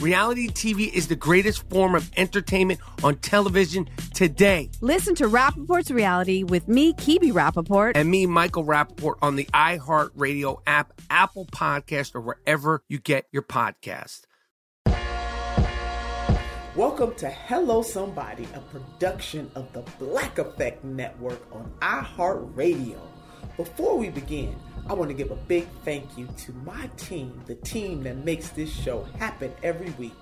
Reality TV is the greatest form of entertainment on television today. Listen to Rapaport's Reality with me, Kebe Rapaport. And me, Michael Rapaport, on the iHeartRadio app, Apple Podcast, or wherever you get your podcast. Welcome to Hello Somebody, a production of the Black Effect Network on iHeartRadio. Before we begin, I want to give a big thank you to my team, the team that makes this show happen every week.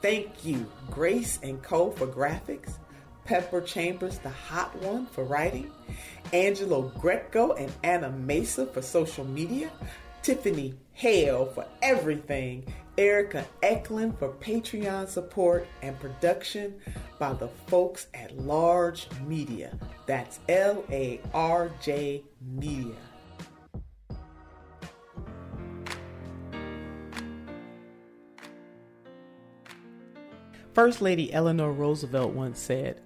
Thank you, Grace and Co. for graphics, Pepper Chambers, the hot one, for writing, Angelo Greco and Anna Mesa for social media, Tiffany Hale for everything, Erica Eklund for Patreon support and production by the folks at Larj Media. That's L A R J Media. First Lady Eleanor Roosevelt once said,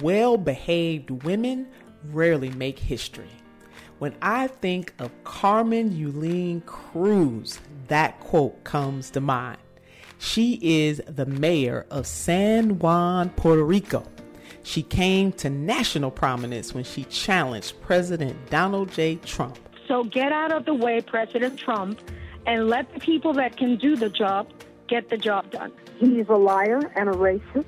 Well behaved women rarely make history. When I think of Carmen Yulín Cruz, that quote comes to mind. She is the mayor of San Juan, Puerto Rico. She came to national prominence when she challenged President Donald J. Trump. So get out of the way, President Trump, and let the people that can do the job get the job done. He's a liar and a racist,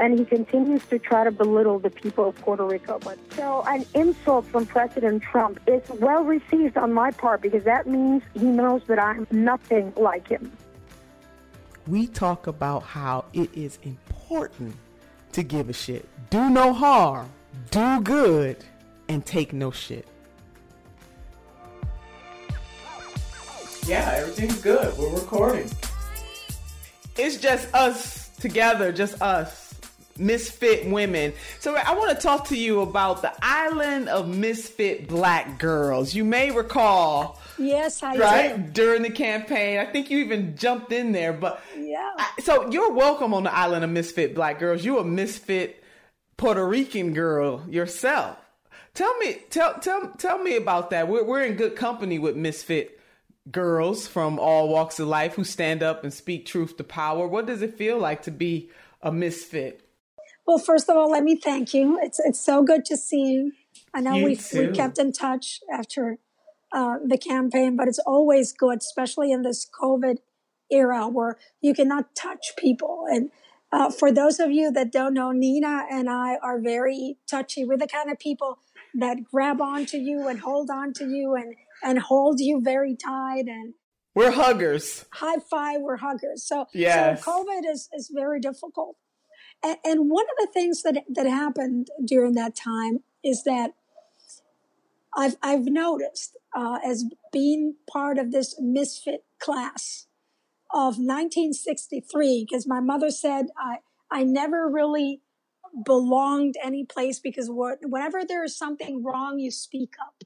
and he continues to try to belittle the people of Puerto Rico. But so an insult from President Trump is well received on my part because that means he knows that I'm nothing like him. We talk about how it is important to give a shit. Do no harm, do good, and take no shit. Yeah, everything's good. We're recording. It's just us together, just us, misfit women. So I want to talk to you about the island of misfit black girls. You may recall. Yes, I right during the campaign. I think you even jumped in there, but yeah. I, so you're welcome on the island of misfit black girls. You a misfit Puerto Rican girl yourself. Tell me, tell tell tell me about that. We're we're in good company with misfit girls from all walks of life who stand up and speak truth to power. What does it feel like to be a misfit? Well, first of all, let me thank you. It's it's so good to see you. I know we we kept in touch after uh, the campaign, but it's always good, especially in this COVID era where you cannot touch people. And uh, for those of you that don't know, Nina and I are very touchy. We're the kind of people that grab onto you and hold on to you and and hold you very tight and we're huggers. High five, we're huggers. So, yes. so COVID is, is very difficult. And, and one of the things that, that happened during that time is that I've, I've noticed uh, as being part of this misfit class of 1963 because my mother said I, I never really belonged any place because what, whenever there is something wrong, you speak up.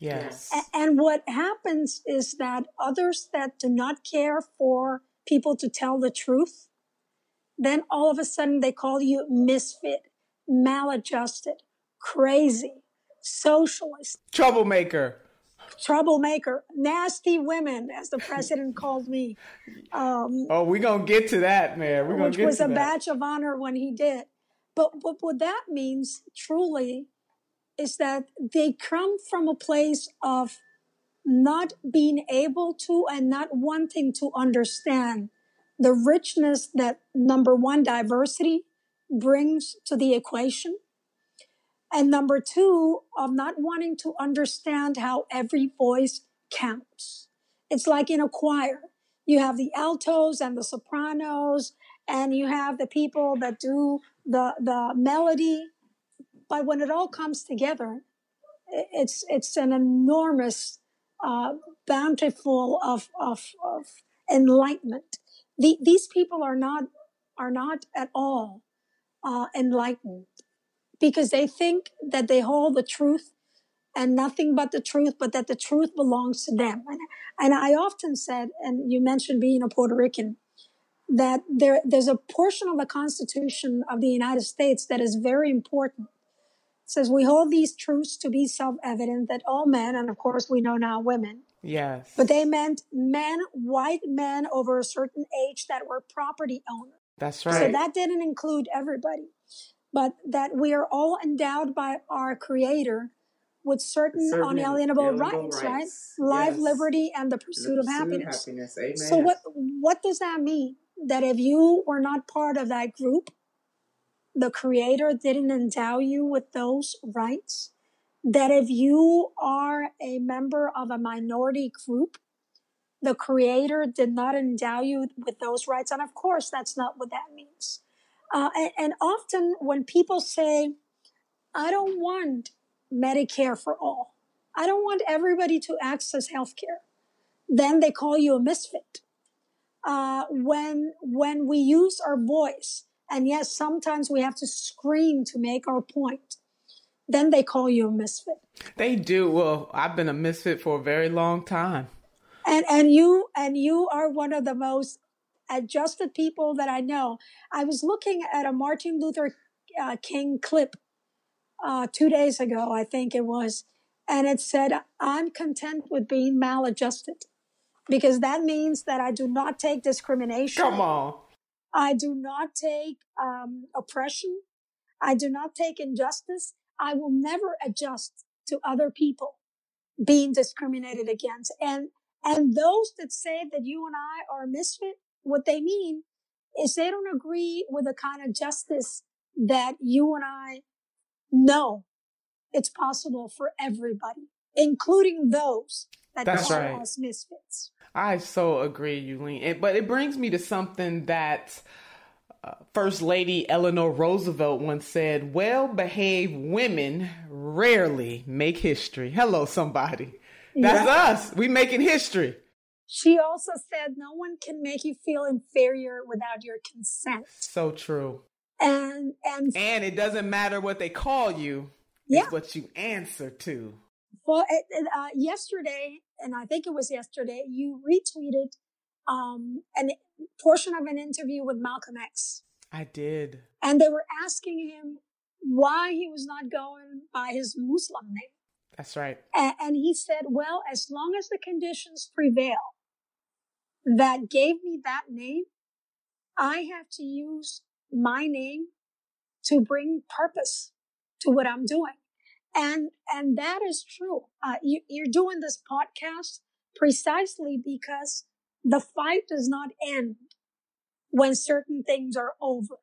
Yes. A- and what happens is that others that do not care for people to tell the truth, then all of a sudden they call you misfit, maladjusted, crazy, socialist, troublemaker, troublemaker, nasty women, as the president called me. Um, oh, we're going to get to that, man. We're going to Which was a that. badge of honor when he did. But, but what that means truly is that they come from a place of not being able to and not wanting to understand the richness that number one, diversity brings to the equation. And number two, of not wanting to understand how every voice counts. It's like in a choir. You have the altos and the sopranos, and you have the people that do the, the melody. But when it all comes together, it's, it's an enormous, uh, bountiful of, of, of enlightenment the, these people are not are not at all uh, enlightened because they think that they hold the truth and nothing but the truth, but that the truth belongs to them. And, and I often said, and you mentioned being a Puerto Rican, that there there's a portion of the Constitution of the United States that is very important. It says we hold these truths to be self-evident that all men, and of course we know now women, Yes. but they meant men, white men over a certain age that were property owners. That's right. So that didn't include everybody, but that we are all endowed by our Creator with certain, Certain unalienable inalienable rights, rights. right? Life, Yes. liberty, and the pursuit, of pursuit of happiness. happiness. Amen. So what what does that mean? That if you were not part of that group, the Creator didn't endow you with those rights? that if you are a member of a minority group, the creator did not endow you with those rights. And of course, that's not what that means. Uh, and, and often when people say, I don't want Medicare for all, I don't want everybody to access health care then they call you a misfit. Uh, when, when we use our voice, and yes, sometimes we have to scream to make our point then they call you a misfit. They do. Well, I've been a misfit for a very long time. And and you and you are one of the most adjusted people that I know. I was looking at a Martin Luther uh, King clip uh, two days ago, I think it was, and it said, "I'm content with being maladjusted." Because that means that I do not take discrimination. Come on. I do not take um, oppression. I do not take injustice. I will never adjust to other people being discriminated against. And, and those that say that you and I are a misfit, what they mean is they don't agree with the kind of justice that you and I know it's possible for everybody, including those that That's call right. us misfits. I so agree. It, but it brings me to something that uh, First Lady Eleanor Roosevelt once said, well behaved women rarely make history. Hello, somebody. That's Yeah. us. We making history. She also said no one can make you feel inferior without your consent. So true. And and And it doesn't matter what they call you. Yeah. It's what you answer to. well, it, it, uh, yesterday, and I think it was yesterday, you retweeted um, an portion of an interview with Malcolm X, I did. and they were asking him why he was not going by his Muslim name. That's right. A- And he said, well, as long as the conditions prevail that gave me that name, I have to use my name to bring purpose to what I'm doing. And, and that is true. Uh, you, you're doing this podcast precisely because the fight does not end when certain things are over.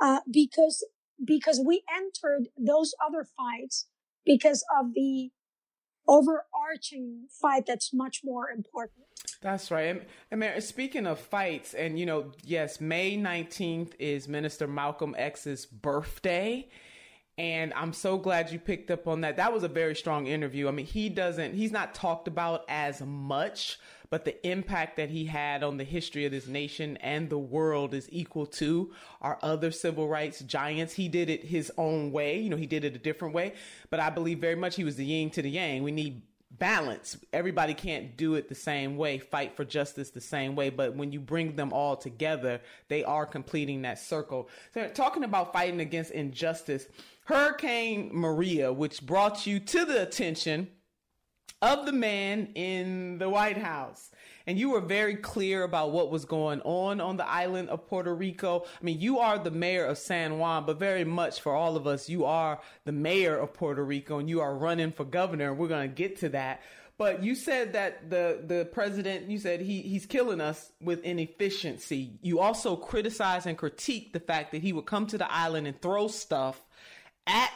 Uh, because, because we entered those other fights because of the overarching fight that's much more important. That's right. And, speaking of fights, and you know, yes, May 19th is Minister Malcolm X's birthday. And I'm so glad you picked up on that. That was a very strong interview. I mean, he doesn't, he's not talked about as much, but the impact that he had on the history of this nation and the world is equal to our other civil rights giants. He did it his own way. You know, he did it a different way, but I believe very much he was the yin to the yang. We need balance. Everybody can't do it the same way, fight for justice the same way, but when you bring them all together, they are completing that circle. So talking about fighting against injustice, Hurricane Maria, which brought you to the attention of the man in the White House. And you were very clear about what was going on on the island of Puerto Rico. I mean, you are the mayor of San Juan, but very much for all of us, you are the mayor of Puerto Rico and you are running for governor. We're going to get to that. But you said that the, the president, you said he, he's killing us with inefficiency. You also criticize and critique the fact that he would come to the island and throw stuff at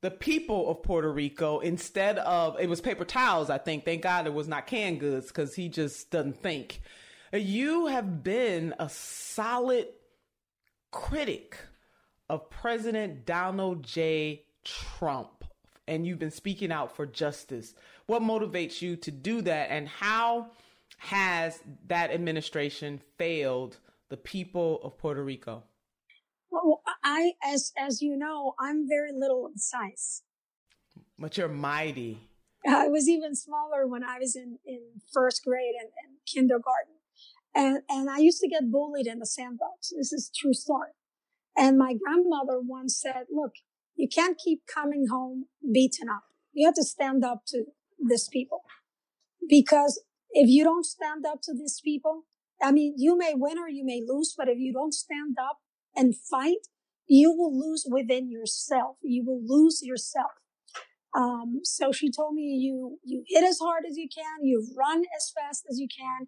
the people of Puerto Rico instead of it was paper towels. I think. Thank God it was not canned goods because he just doesn't think. You have been a solid critic of President Donald J. Trump, and you've been speaking out for justice. What motivates you to do that, and how has that administration failed the people of Puerto Rico? Well, I, as as you know, I'm very little in size. But you're mighty. I was even smaller when I was in, in first grade and, and kindergarten. And, and I used to get bullied in the sandbox. This is true story. And my grandmother once said, look, you can't keep coming home beaten up. You have to stand up to these people because if you don't stand up to these people, I mean, you may win or you may lose, but if you don't stand up and fight, you will lose within yourself. You will lose yourself. Um, so she told me you, you hit as hard as you can, you run as fast as you can,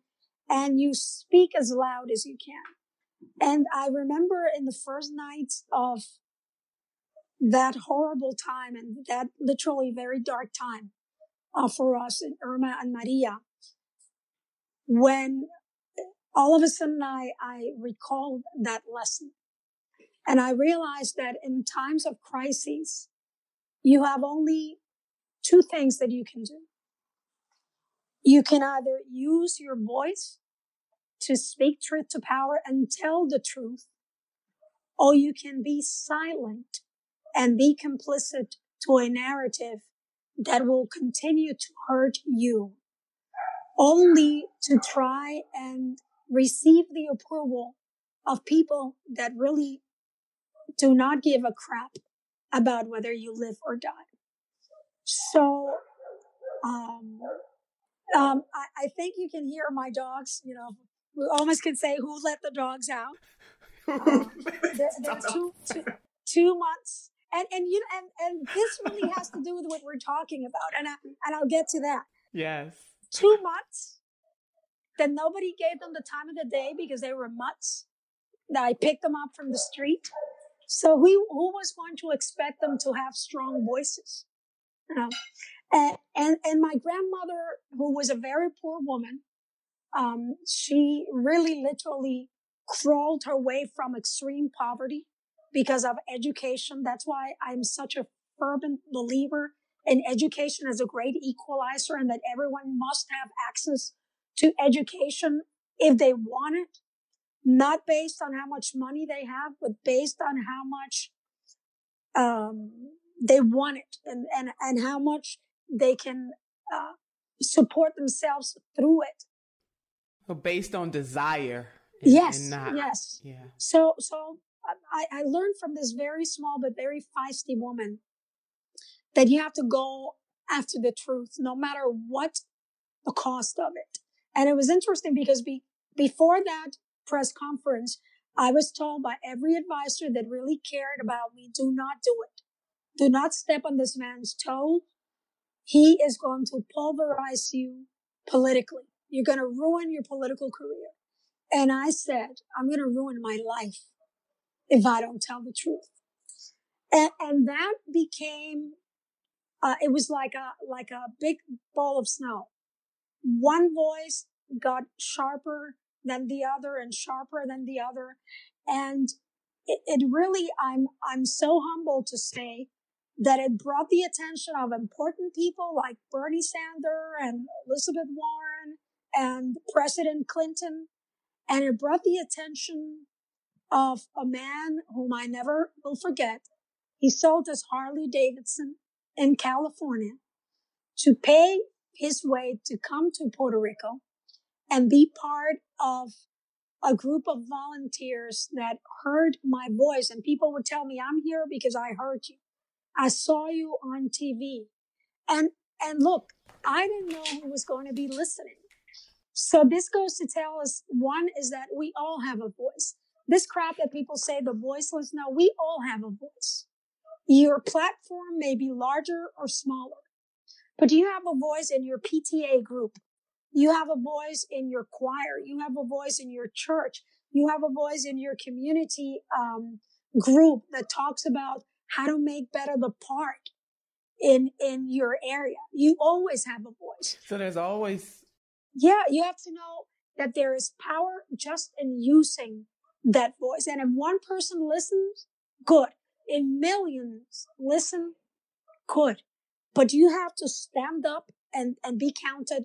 and you speak as loud as you can. And I remember in the first night of that horrible time and that literally very dark time uh, for us in Irma and Maria, when all of a sudden I, I recalled that lesson and I realized that in times of crises, you have only two things that you can do. You can either use your voice to speak truth to power and tell the truth, or you can be silent and be complicit to a narrative that will continue to hurt you only to try and receive the approval of people that really do not give a crap about whether you live or die. So, um, um, I, I, think you can hear my dogs, you know, we almost can say who let the dogs out. Um, they're, they're two, two, two months. And, and you and, and this really has to do with what we're talking about. And I, and I'll get to that. Yes. Two months. Then nobody gave them the time of the day because they were mutts. That I picked them up from the street. So who, who was going to expect them to have strong voices? You know? and, and, and my grandmother, who was a very poor woman, um, she really literally crawled her way from extreme poverty because of education. That's why I'm such a fervent believer in education as a great equalizer and that everyone must have access to education if they want it not based on how much money they have, but based on how much um, they want it and, and, and how much they can uh, support themselves through it. So based on desire. And, yes. And not, yes. Yeah. So, so I, I learned from this very small but very feisty woman that you have to go after the truth, no matter what the cost of it. And it was interesting because be, before that, press conference, I was told by every advisor that really cared about me, do not do it. Do not step on this man's toe. He is going to pulverize you politically. You're going to ruin your political career. And I said, I'm going to ruin my life if I don't tell the truth. And, and that became, uh, it was like a, like a big ball of snow. One voice got sharper than the other and sharper than the other. And it, it really, I'm, I'm so humble to say that it brought the attention of important people like Bernie Sanders and Elizabeth Warren and President Clinton. And it brought the attention of a man whom I never will forget. He sold his Harley Davidson in California to pay his way to come to Puerto Rico and be part of a group of volunteers that heard my voice and people would tell me, I'm here because I heard you. I saw you on TV. And, and look, I didn't know who was going to be listening. So this goes to tell us one is that we all have a voice. This crap that people say the voiceless, no, we all have a voice. Your platform may be larger or smaller, but do you have a voice in your PTA group. You have a voice in your choir. You have a voice in your church. You have a voice in your community um, group that talks about how to make better the park in in your area. You always have a voice. So there's always yeah. You have to know that there is power just in using that voice. And if one person listens, good. If millions listen, good. But you have to stand up and, and be counted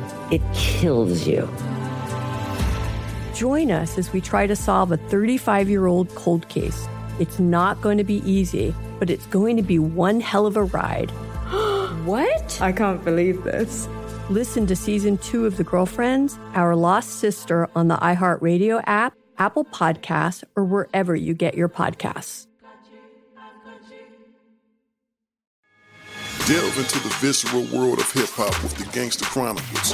it kills you. Join us as we try to solve a 35 year old cold case. It's not going to be easy, but it's going to be one hell of a ride. what? I can't believe this. Listen to season two of The Girlfriends, Our Lost Sister on the iHeartRadio app, Apple Podcasts, or wherever you get your podcasts. Delve into the visceral world of hip hop with the Gangster Chronicles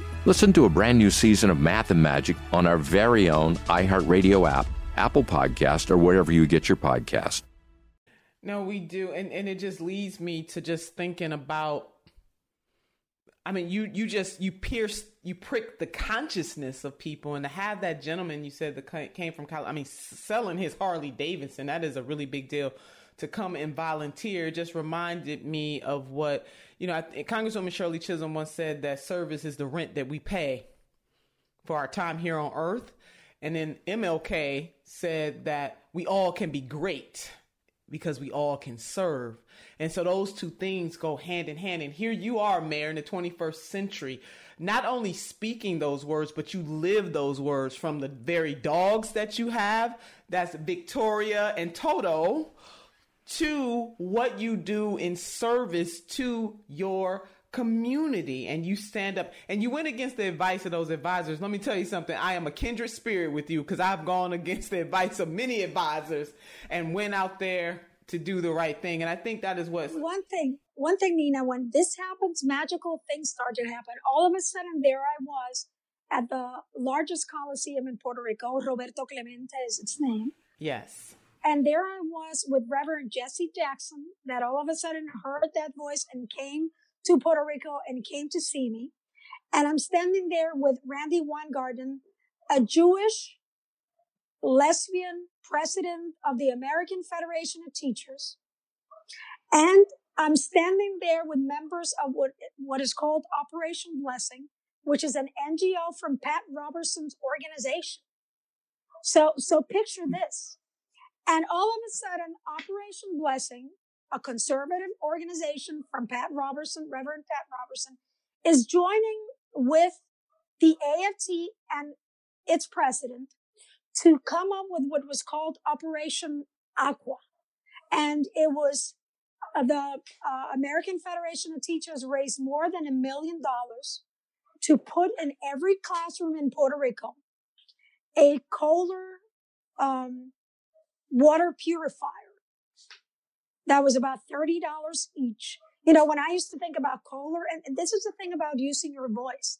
Listen to a brand new season of Math and Magic on our very own iHeartRadio app, Apple Podcast, or wherever you get your podcast. No, we do, and and it just leads me to just thinking about. I mean, you you just you pierce you prick the consciousness of people and to have that gentleman you said that came from college i mean selling his harley davidson that is a really big deal to come and volunteer just reminded me of what you know congresswoman shirley chisholm once said that service is the rent that we pay for our time here on earth and then mlk said that we all can be great because we all can serve. And so those two things go hand in hand. And here you are, Mayor, in the 21st century, not only speaking those words, but you live those words from the very dogs that you have. That's Victoria and Toto to what you do in service to your community and you stand up and you went against the advice of those advisors. Let me tell you something. I am a kindred spirit with you because I've gone against the advice of many advisors and went out there to do the right thing. And I think that is what one thing, one thing, Nina, when this happens, magical things start to happen. All of a sudden there I was at the largest coliseum in Puerto Rico. Roberto Clemente is its name. Yes. And there I was with Reverend Jesse Jackson that all of a sudden heard that voice and came to Puerto Rico and came to see me. And I'm standing there with Randi Weingarten, a Jewish lesbian president of the American Federation of Teachers. And I'm standing there with members of what, what is called Operation Blessing, which is an NGO from Pat Robertson's organization. So, so picture hmm. this. And all of a sudden, Operation Blessing a conservative organization from Pat Robertson, Reverend Pat Robertson, is joining with the AFT and its president to come up with what was called Operation Aqua. And it was uh, the uh, American Federation of Teachers raised more than a million dollars to put in every classroom in Puerto Rico a Kohler um, water purifier that was about $30 each. You know, when I used to think about Kohler, and this is the thing about using your voice,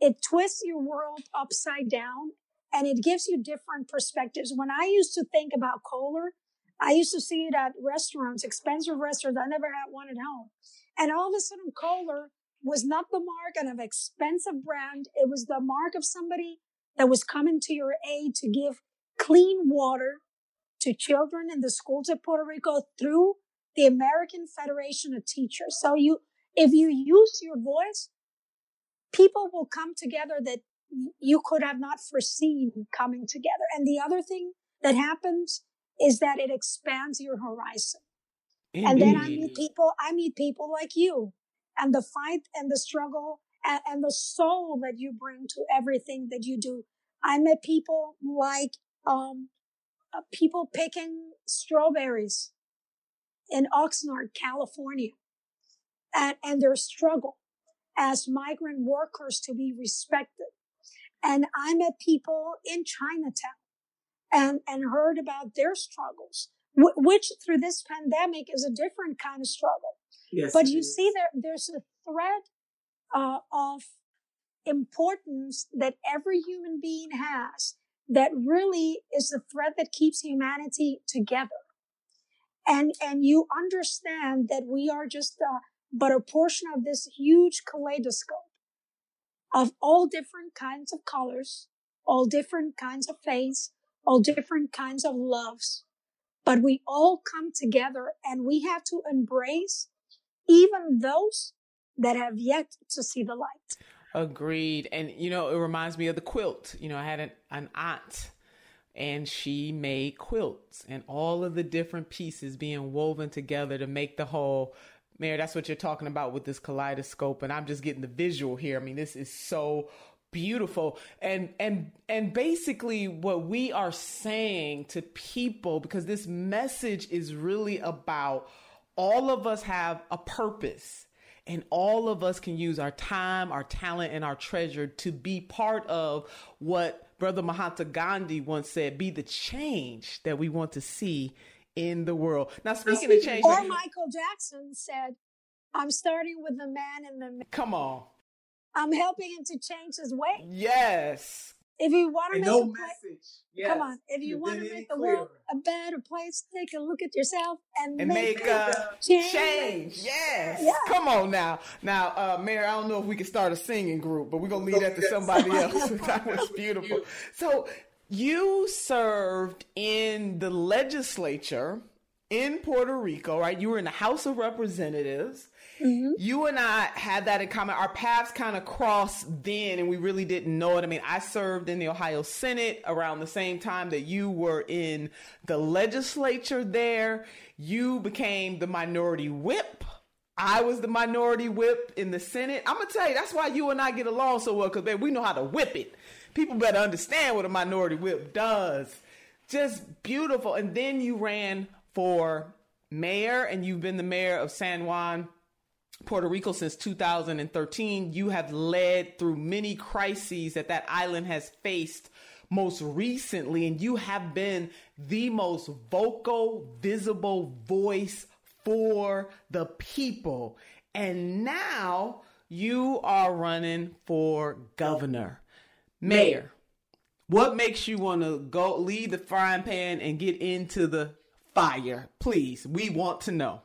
it twists your world upside down and it gives you different perspectives. When I used to think about Kohler, I used to see it at restaurants, expensive restaurants. I never had one at home. And all of a sudden, Kohler was not the mark of an expensive brand. It was the mark of somebody that was coming to your aid to give clean water to children in the schools of Puerto Rico through the American Federation of Teachers. So you, if you use your voice, people will come together that you could have not foreseen coming together. And the other thing that happens is that it expands your horizon. Indeed. And then I meet people, I meet people like you and the fight and the struggle and, and the soul that you bring to everything that you do. I met people like, um, people picking strawberries in Oxnard, California, and, and their struggle as migrant workers to be respected. And I met people in Chinatown and, and heard about their struggles, which through this pandemic is a different kind of struggle. Yes, but you is. see there, there's a thread uh, of importance that every human being has that really is the thread that keeps humanity together. And, and you understand that we are just uh, but a portion of this huge kaleidoscope of all different kinds of colors, all different kinds of faiths, all different kinds of loves. But we all come together and we have to embrace even those that have yet to see the light. Agreed. And, you know, it reminds me of the quilt. You know, I had an, an aunt and she made quilts and all of the different pieces being woven together to make the whole. Mayor, that's what you're talking about with this kaleidoscope. And I'm just getting the visual here. I mean, this is so beautiful and and and basically what we are saying to people because this message is really about all of us have a purpose and all of us can use our time, our talent, and our treasure to be part of what Brother Mahatma Gandhi once said be the change that we want to see in the world. Now, speaking of change. Or Michael Jackson said, I'm starting with the man in the. Come on. I'm helping him to change his way. Yes. If you want to make no a message, yes, come on. If you want to make the world a better place, take a look at yourself and, and make, make a change. change. Yes. Yeah. Come on now. Now, uh, Mayor, I don't know if we can start a singing group, but we're gonna leave that to somebody else. that was beautiful. So you served in the legislature in Puerto Rico, right? You were in the House of Representatives. Mm-hmm. You and I had that in common. Our paths kind of crossed then, and we really didn't know it. I mean, I served in the Ohio Senate around the same time that you were in the legislature there. You became the minority whip. I was the minority whip in the Senate. I'm gonna tell you, that's why you and I get along so well, because we know how to whip it. People better understand what a minority whip does. Just beautiful. And then you ran for mayor, and you've been the mayor of San Juan Puerto Rico since 2013. You have led through many crises that that island has faced most recently, and you have been the most vocal, visible voice for the people. And now you are running for governor, mayor. What makes you want to go leave the frying pan and get into the fire? Please, we want to know.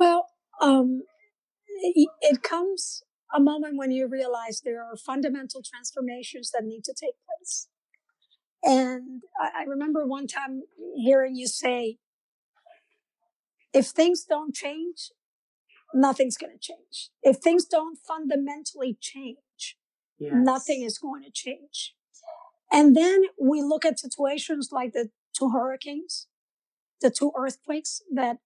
Well, um, it comes a moment when you realize there are fundamental transformations that need to take place. And I remember one time hearing you say, if things don't change, nothing's going to change. If things don't fundamentally change, yes. nothing is going to change. And then we look at situations like the two hurricanes, the two earthquakes that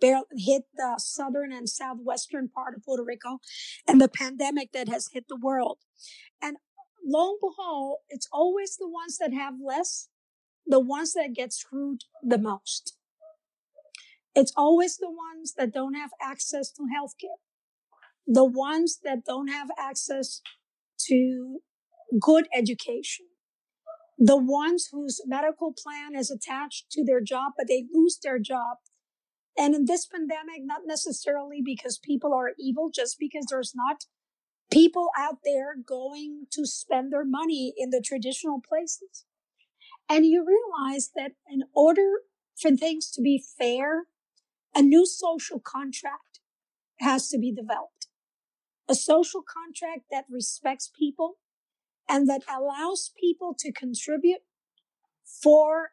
hit the southern and southwestern part of Puerto Rico and the pandemic that has hit the world. And lo and behold, it's always the ones that have less, the ones that get screwed the most. It's always the ones that don't have access to healthcare, the ones that don't have access to good education, the ones whose medical plan is attached to their job, but they lose their job and in this pandemic, not necessarily because people are evil, just because there's not people out there going to spend their money in the traditional places. And you realize that in order for things to be fair, a new social contract has to be developed. A social contract that respects people and that allows people to contribute for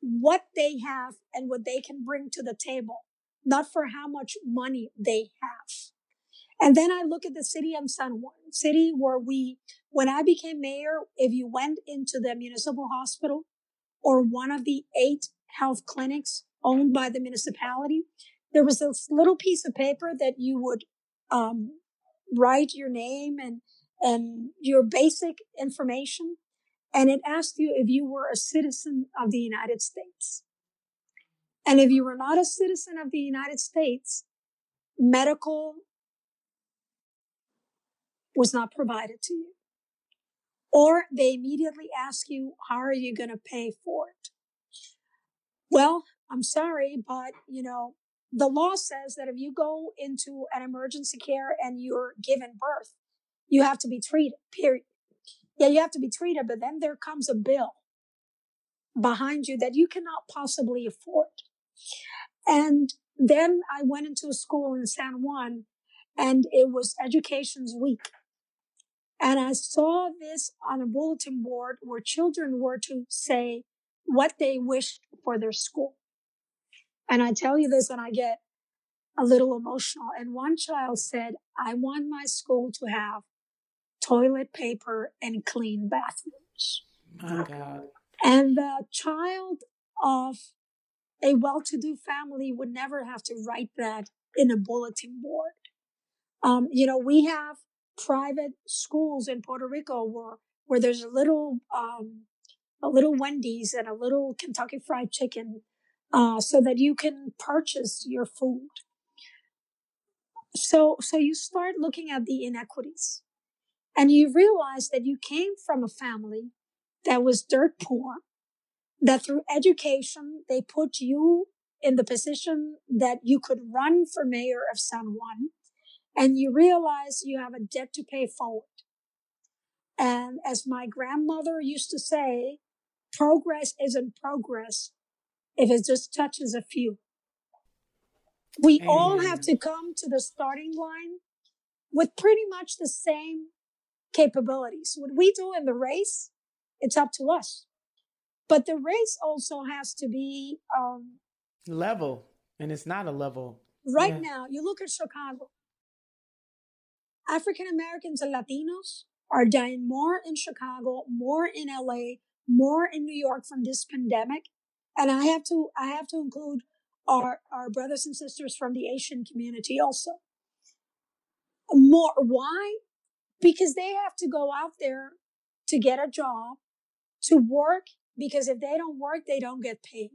what they have and what they can bring to the table, not for how much money they have. And then I look at the city of San Juan, city where we, when I became mayor, if you went into the municipal hospital or one of the eight health clinics owned by the municipality, there was this little piece of paper that you would um, write your name and and your basic information and it asked you if you were a citizen of the United States. And if you were not a citizen of the United States, medical was not provided to you. Or they immediately ask you, how are you going to pay for it? Well, I'm sorry, but you know, the law says that if you go into an emergency care and you're given birth, you have to be treated, period. Yeah, you have to be treated, but then there comes a bill behind you that you cannot possibly afford. And then I went into a school in San Juan and it was Education's Week. And I saw this on a bulletin board where children were to say what they wished for their school. And I tell you this and I get a little emotional. And one child said, I want my school to have toilet paper and clean bathrooms. My God. And the child of a well-to-do family would never have to write that in a bulletin board. Um, you know, we have private schools in Puerto Rico where where there's a little um, a little Wendy's and a little Kentucky Fried Chicken, uh, so that you can purchase your food. So so you start looking at the inequities. And you realize that you came from a family that was dirt poor, that through education, they put you in the position that you could run for mayor of San Juan. And you realize you have a debt to pay forward. And as my grandmother used to say, progress isn't progress if it just touches a few. We all have to come to the starting line with pretty much the same capabilities. What we do in the race, it's up to us. But the race also has to be um, level, and it's not a level. Right yeah. now, you look at Chicago. African Americans and Latinos are dying more in Chicago, more in LA, more in New York from this pandemic. And I have to, I have to include our, our brothers and sisters from the Asian community also. More, why? Because they have to go out there to get a job, to work, because if they don't work, they don't get paid.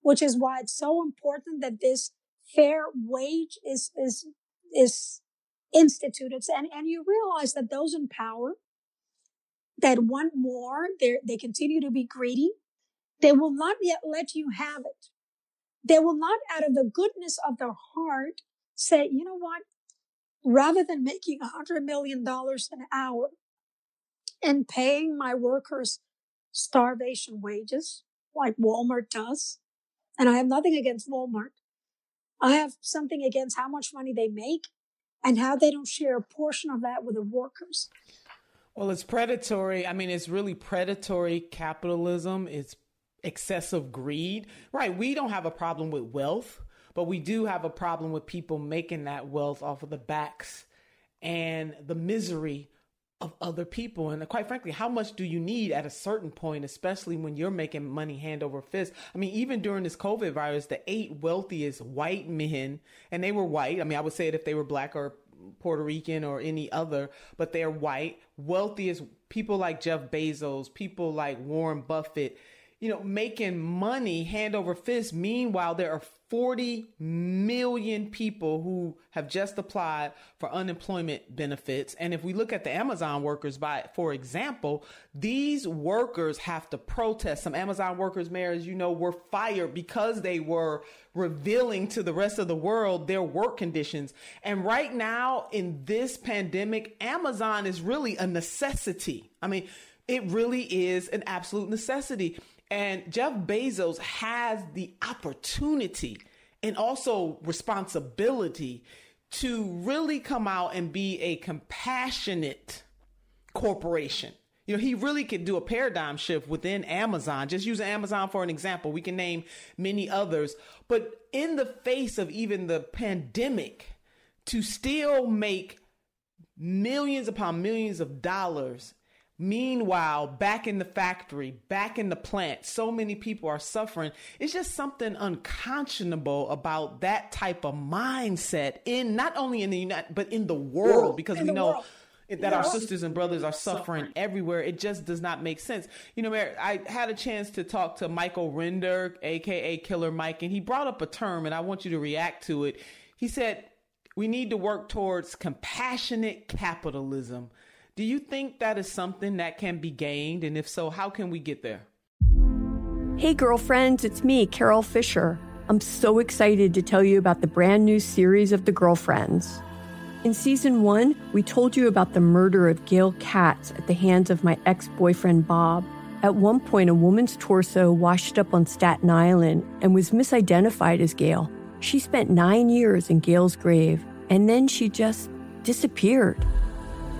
Which is why it's so important that this fair wage is, is, is instituted. And, and you realize that those in power that want more, they they continue to be greedy. They will not yet let you have it. They will not, out of the goodness of their heart, say, you know what? Rather than making a hundred million dollars an hour and paying my workers starvation wages like Walmart does, and I have nothing against Walmart. I have something against how much money they make and how they don't share a portion of that with the workers. Well, it's predatory. I mean, it's really predatory capitalism. It's excessive greed. Right. We don't have a problem with wealth, but we do have a problem with people making that wealth off of the backs and the misery of other people. And quite frankly, how much do you need at a certain point, especially when you're making money hand over fist? I mean, even during this COVID virus, the eight wealthiest white men, and they were white. I mean, I would say it if they were black or Puerto Rican or any other, but they're white, wealthiest people like Jeff Bezos, people like Warren Buffett, you know, making money hand over fist. Meanwhile, there are 40 million people who have just applied for unemployment benefits. And if we look at the Amazon workers, by for example, these workers have to protest. Some Amazon workers, Mayor, as you know, were fired because they were revealing to the rest of the world their work conditions. And right now in this pandemic, Amazon is really a necessity. I mean, it really is an absolute necessity. And Jeff Bezos has the opportunity and also responsibility to really come out and be a compassionate corporation. You know, he really could do a paradigm shift within Amazon. Just use Amazon for an example, we can name many others. But in the face of even the pandemic, to still make millions upon millions of dollars Meanwhile, back in the factory, back in the plant, so many people are suffering. It's just something unconscionable about that type of mindset in not only in the United, but in the world, because in we know world. that our sisters and brothers are suffering everywhere. It just does not make sense. You know, I had a chance to talk to Michael Render, aka Killer Mike, and he brought up a term, and I want you to react to it. He said, we need to work towards compassionate capitalism. Do you think that is something that can be gained? And if so, how can we get there? Hey, girlfriends, it's me, Carol Fisher. I'm so excited to tell you about the brand new series of The Girlfriends. In season one, we told you about the murder of Gail Katz at the hands of my ex boyfriend, Bob. At one point, a woman's torso washed up on Staten Island and was misidentified as Gail. She spent nine years in Gail's grave, and then she just disappeared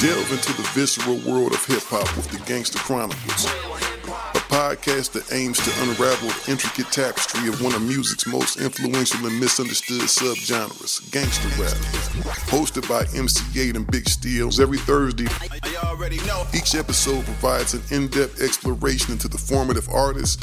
Delve into the visceral world of hip hop with the Gangster Chronicles a podcast that aims to unravel the intricate tapestry of one of music's most influential and misunderstood subgenres, gangster rap. Hosted by MC Eiht and Big Steels every Thursday. Each episode provides an in-depth exploration into the formative artists,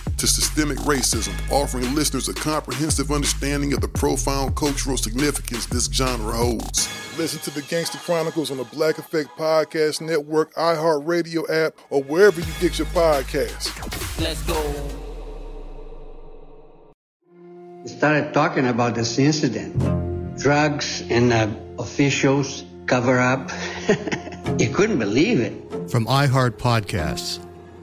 to systemic racism, offering listeners a comprehensive understanding of the profound cultural significance this genre holds. Listen to the Gangster Chronicles on the Black Effect Podcast Network, iHeartRadio app, or wherever you get your podcasts. Let's go. We started talking about this incident. Drugs and uh, officials cover up. you couldn't believe it. From iHeart Podcasts.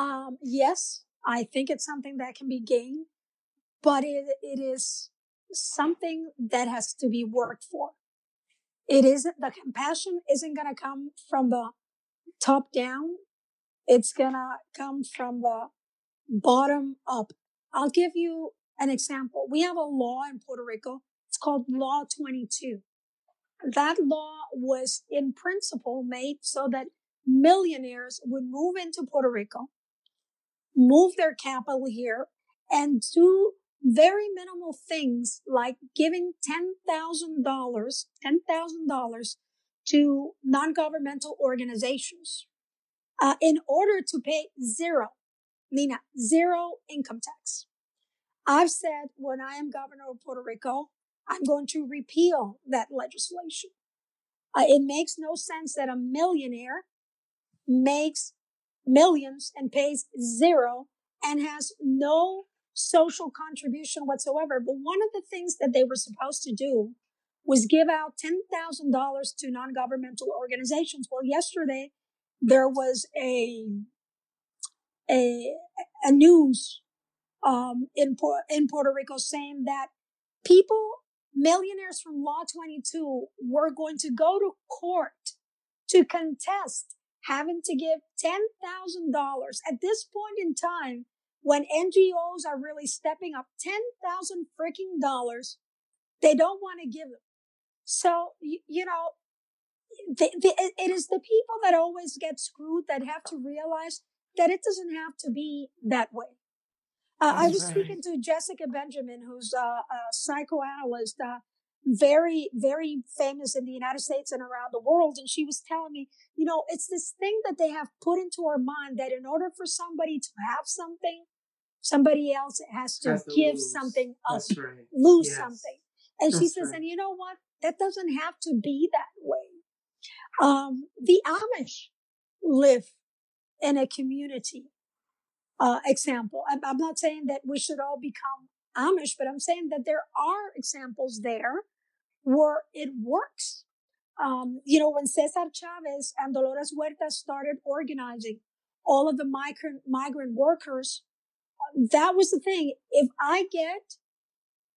Um, yes, I think it's something that can be gained, but it, it is something that has to be worked for. It isn't, the compassion isn't going to come from the top down. It's going to come from the bottom up. I'll give you an example. We have a law in Puerto Rico. It's called Law 22. That law was in principle made so that millionaires would move into Puerto Rico move their capital here and do very minimal things like giving $10,000, $10,000 to non-governmental organizations uh, in order to pay zero, Nina, zero income tax. I've said when I am governor of Puerto Rico, I'm going to repeal that legislation. Uh, it makes no sense that a millionaire makes millions and pays zero and has no social contribution whatsoever. But one of the things that they were supposed to do was give out $10,000 to non-governmental organizations. Well, yesterday there was a, a, a news, um, in, in Puerto Rico saying that people, millionaires from Law 22 were going to go to court to contest having to give $10,000 at this point in time when NGOs are really stepping up 10,000 freaking dollars, they don't want to give them. So, you, you know, the, the, it is the people that always get screwed that have to realize that it doesn't have to be that way. Uh, I was right. speaking to Jessica Benjamin, who's a, a psychoanalyst, uh, very, very famous in the United States and around the world. And she was telling me, you know, it's this thing that they have put into our mind that in order for somebody to have something, somebody else has to, has to give lose. something up, right. lose yes. something. And That's she says, right. and you know what? That doesn't have to be that way. Um, the Amish live in a community. Uh, example. I'm, I'm not saying that we should all become Amish, but I'm saying that there are examples there where it works. Um, you know, when Cesar Chavez and Dolores Huerta started organizing all of the migrant, migrant workers, that was the thing. If I get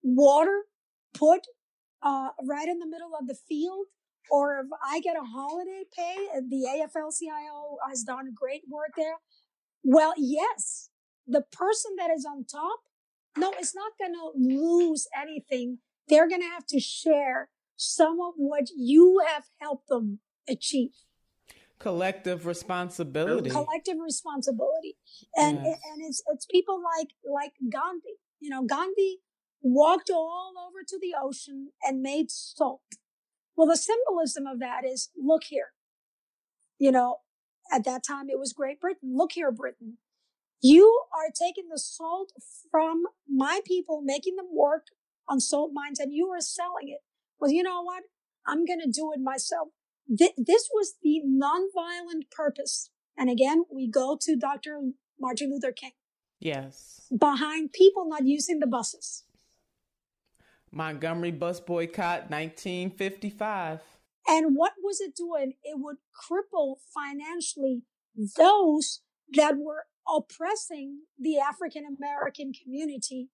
water put, uh, right in the middle of the field, or if I get a holiday pay, the AFL-CIO has done great work there. Well, yes, the person that is on top no, it's not going to lose anything. They're going to have to share some of what you have helped them achieve. collective responsibility. Collective responsibility, and yes. and it's it's people like like Gandhi. You know, Gandhi walked all over to the ocean and made salt. Well, the symbolism of that is look here. You know, at that time it was Great Britain. Look here, Britain. You are taking the salt from my people, making them work on salt mines, and you are selling it. Well, you know what? I'm going to do it myself. Th- this was the nonviolent purpose. And again, we go to Dr. Martin Luther King. Yes. Behind people not using the buses. Montgomery bus boycott 1955. And what was it doing? It would cripple financially those that were oppressing the African American community,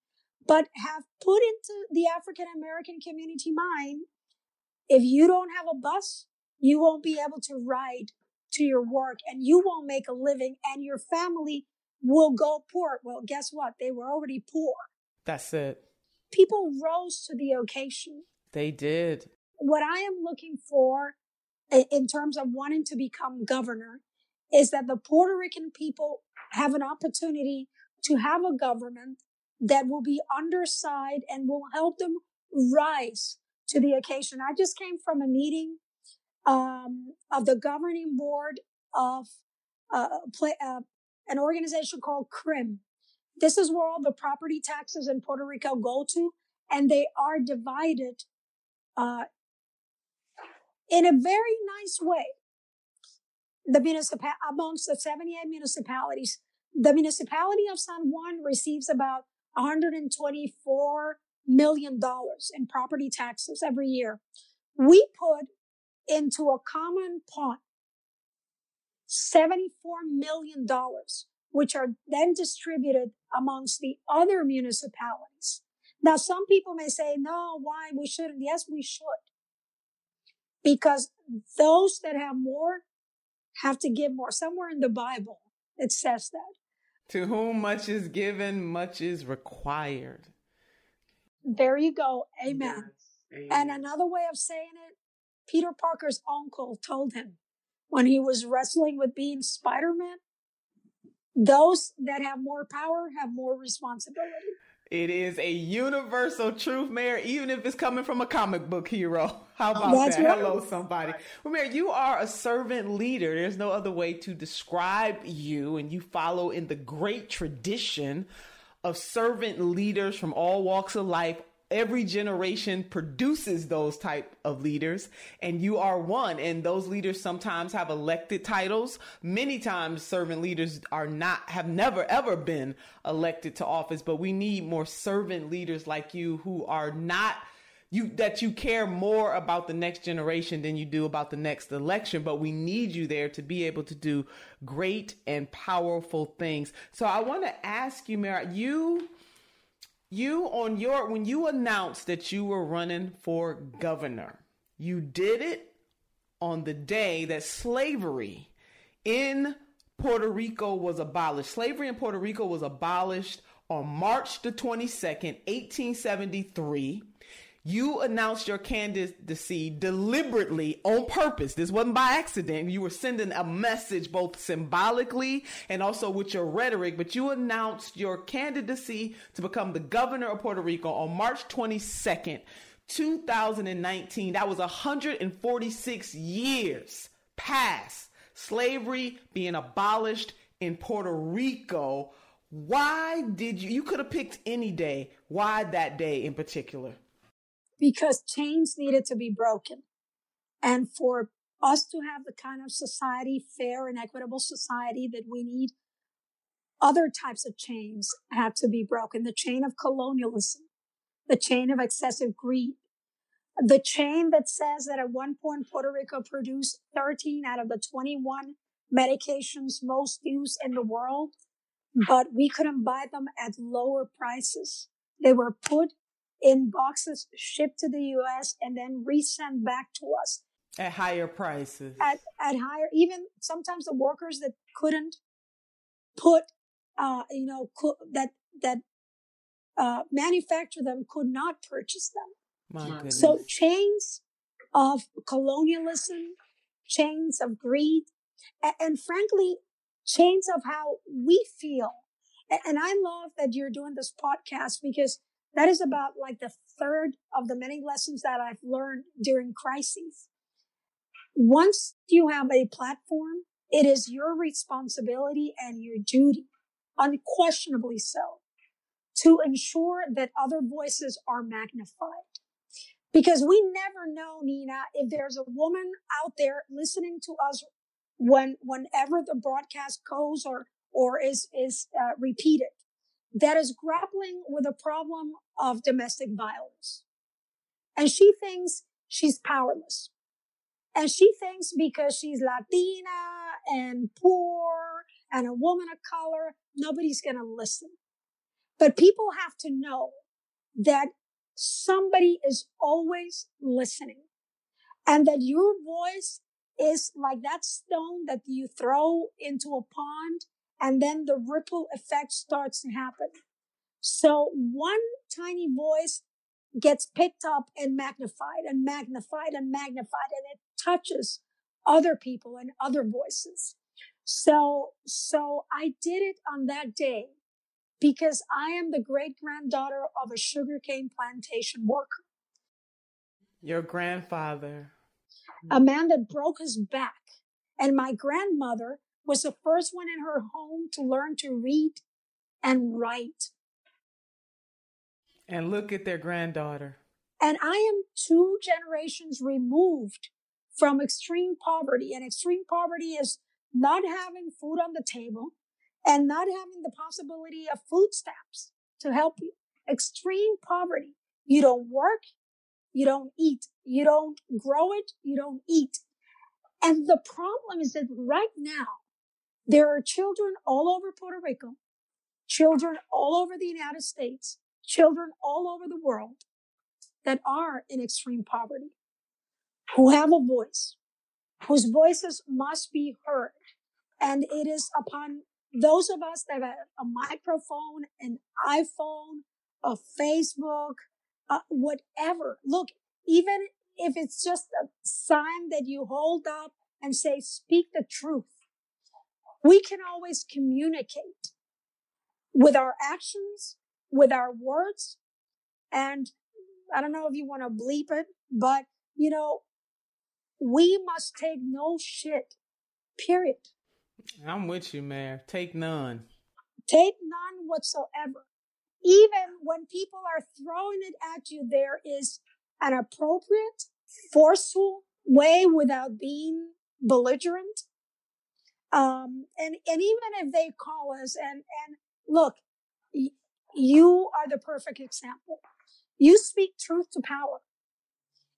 but have put into the African American community mind if you don't have a bus, you won't be able to ride to your work and you won't make a living and your family will go poor. Well, guess what? They were already poor. That's it. People rose to the occasion. They did. What I am looking for in terms of wanting to become governor is that the Puerto Rican people have an opportunity to have a government that will be underside and will help them rise to the occasion. I just came from a meeting um, of the governing board of uh, play, uh, an organization called CRIM. This is where all the property taxes in Puerto Rico go to, and they are divided uh, in a very nice way. The municipal amongst the 78 municipalities, the municipality of San Juan receives about 124 million dollars in property taxes every year. We put into a common pot $74 million, which are then distributed amongst the other municipalities. Now, some people may say, no, why? We shouldn't. Yes, we should. Because those that have more have to give more. Somewhere in the Bible, it says that. To whom much is given, much is required. There you go. Amen. Yes. And another way of saying it, Peter Parker's uncle told him when he was wrestling with being Spider Man, those that have more power have more responsibility. It is a universal truth, Mayor, even if it's coming from a comic book hero. How about That's that? Right. Hello, somebody. Well, Mayor, you are a servant leader. There's no other way to describe you, and you follow in the great tradition of servant leaders from all walks of life. Every generation produces those type of leaders and you are one. And those leaders sometimes have elected titles. Many times servant leaders are not, have never ever been elected to office, but we need more servant leaders like you who are not you that you care more about the next generation than you do about the next election but we need you there to be able to do great and powerful things so i want to ask you Mara, you you on your when you announced that you were running for governor you did it on the day that slavery in Puerto Rico was abolished. Slavery in Puerto Rico was abolished on March the 22nd, 1873 you announced your candidacy deliberately on purpose. This wasn't by accident. You were sending a message both symbolically and also with your rhetoric, but you announced your candidacy to become the governor of Puerto Rico on March 22nd, 2019. That was 146 years past slavery being abolished in Puerto Rico. Why did you? You could have picked any day. Why that day in particular? Because chains needed to be broken. And for us to have the kind of society, fair and equitable society that we need, other types of chains have to be broken. The chain of colonialism, the chain of excessive greed, the chain that says that at one point Puerto Rico produced 13 out of the 21 medications most used in the world, but we couldn't buy them at lower prices. They were put in boxes shipped to the US and then resent back to us. At higher prices. At, at higher, even sometimes the workers that couldn't put, uh, you know, could, that, that, uh, manufacture them could not purchase them. My goodness. So chains of colonialism, chains of greed, and, and frankly, chains of how we feel. And, and I love that you're doing this podcast because that is about like the third of the many lessons that I've learned during crises. Once you have a platform, it is your responsibility and your duty, unquestionably so, to ensure that other voices are magnified. Because we never know, Nina, if there's a woman out there listening to us when, whenever the broadcast goes or, or is, is uh, repeated that is grappling with a problem of domestic violence. And she thinks she's powerless. And she thinks because she's Latina and poor and a woman of color, nobody's going to listen. But people have to know that somebody is always listening and that your voice is like that stone that you throw into a pond and then the ripple effect starts to happen. So one tiny voice gets picked up and magnified and magnified and magnified and it touches other people and other voices. So, so I did it on that day because I am the great granddaughter of a sugarcane plantation worker. Your grandfather. A man that broke his back. And my grandmother was the first one in her home to learn to read and write. And look at their granddaughter. And I am two generations removed from extreme poverty. And extreme poverty is not having food on the table and not having the possibility of food stamps to help you. Extreme poverty. You don't work. You don't eat. You don't grow it. You don't eat. And the problem is that right now, there are children all over Puerto Rico, children all over the United States, children all over the world that are in extreme poverty, who have a voice, whose voices must be heard. And it is upon those of us that have a microphone, an iPhone, a Facebook, uh, whatever. Look, even if it's just a sign that you hold up and say, speak the truth we can always communicate with our actions, with our words. And I don't know if you want to bleep it, but you know, we must take no shit, period. I'm with you, Mayor. Take none. Take none whatsoever. Even when people are throwing it at you, there is an appropriate, forceful way without being belligerent um, and, and even if they call us and, and look, y- you are the perfect example. You speak truth to power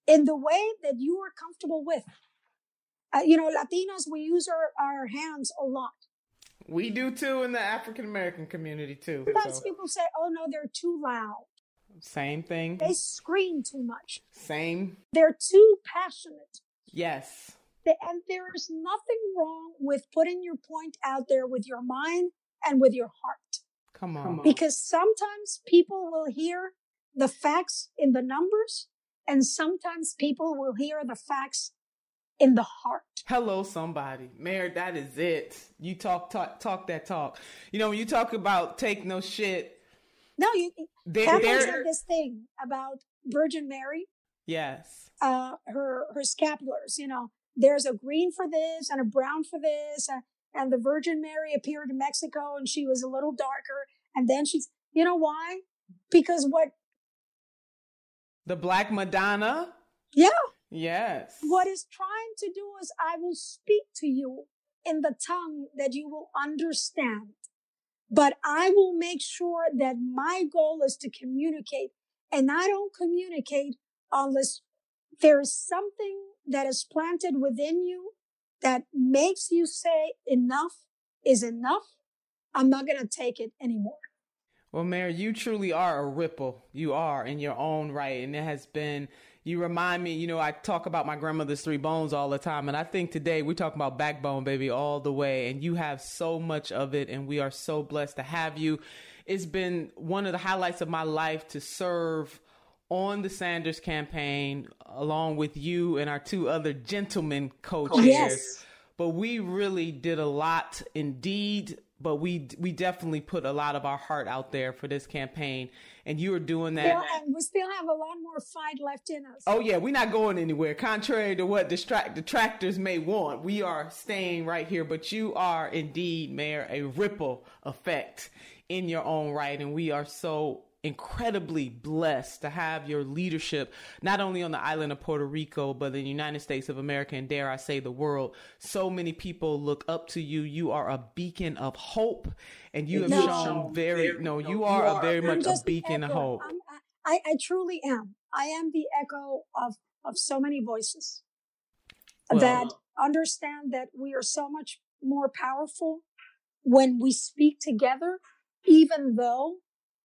in the way that you are comfortable with. Uh, you know, Latinos, we use our, our hands a lot. We do too in the African American community too. Sometimes so. people say, oh no, they're too loud. Same thing. They scream too much. Same. They're too passionate. Yes and there is nothing wrong with putting your point out there with your mind and with your heart. Come on. Because sometimes people will hear the facts in the numbers and sometimes people will hear the facts in the heart. Hello, somebody. Mayor, that is it. You talk, talk, talk that talk. You know, when you talk about take no shit. No, you, they, Catholics have this thing about Virgin Mary. Yes. Uh, her, her scapulars, you know, there's a green for this and a brown for this. And, the Virgin Mary appeared in Mexico and she was a little darker. And then she's, you know why? Because what? The Black Madonna? Yeah. Yes. What is trying to do is I will speak to you in the tongue that you will understand. But I will make sure that my goal is to communicate. And I don't communicate unless there is something that is planted within you that makes you say enough is enough. I'm not going to take it anymore. Well, Mayor, you truly are a ripple. You are in your own right. And it has been, you remind me, you know, I talk about my grandmother's three bones all the time. And I think today we're talking about backbone, baby, all the way. And you have so much of it. And we are so blessed to have you. It's been one of the highlights of my life to serve on the Sanders campaign along with you and our two other gentlemen co-chairs. Yes. but we really did a lot indeed but we we definitely put a lot of our heart out there for this campaign and you are doing that we still have a lot more fight left in us oh yeah we're not going anywhere contrary to what distract detractors may want we are staying right here but you are indeed mayor a ripple effect in your own right and we are so incredibly blessed to have your leadership, not only on the island of Puerto Rico, but in the United States of America and dare I say the world. So many people look up to you. You are a beacon of hope and you have no, shown very, no, you, you are, are, a very much a beacon of hope. I, I truly am. I am the echo of, of so many voices well, that understand that we are so much more powerful when we speak together, even though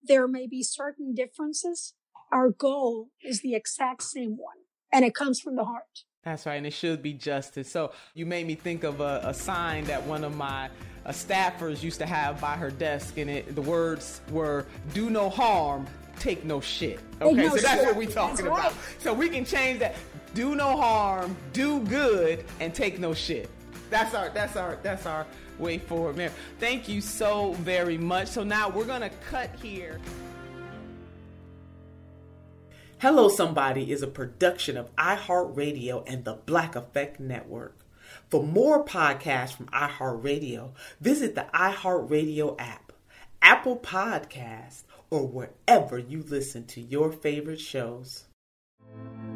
there may be certain differences. Our goal is the exact same one, and it comes from the heart. That's right, and it should be justice. So you made me think of a, a sign that one of my uh, staffers used to have by her desk, and it, the words were "Do no harm, take no shit." Okay, no so that's shit. what we're talking about. So we can change that: do no harm, do good, and take no shit. That's our that's our that's our way forward, man. Thank you so very much. So now we're gonna cut here. Hello Somebody is a production of iHeartRadio and the Black Effect Network. For more podcasts from iHeartRadio, visit the iHeartRadio app, Apple Podcast, or wherever you listen to your favorite shows.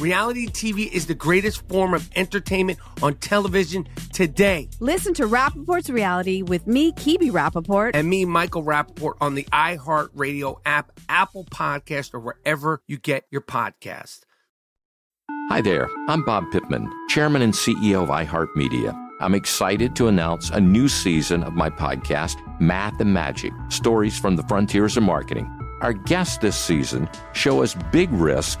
Reality TV is the greatest form of entertainment on television today. Listen to Rapaport's Reality with me, Kebe Rapaport. And me, Michael Rapaport, on the iHeartRadio app, Apple Podcast, or wherever you get your podcast. Hi there. I'm Bob Pittman, Chairman and CEO of iHeartMedia. I'm excited to announce a new season of my podcast, Math and Magic Stories from the Frontiers of Marketing. Our guests this season show us big risk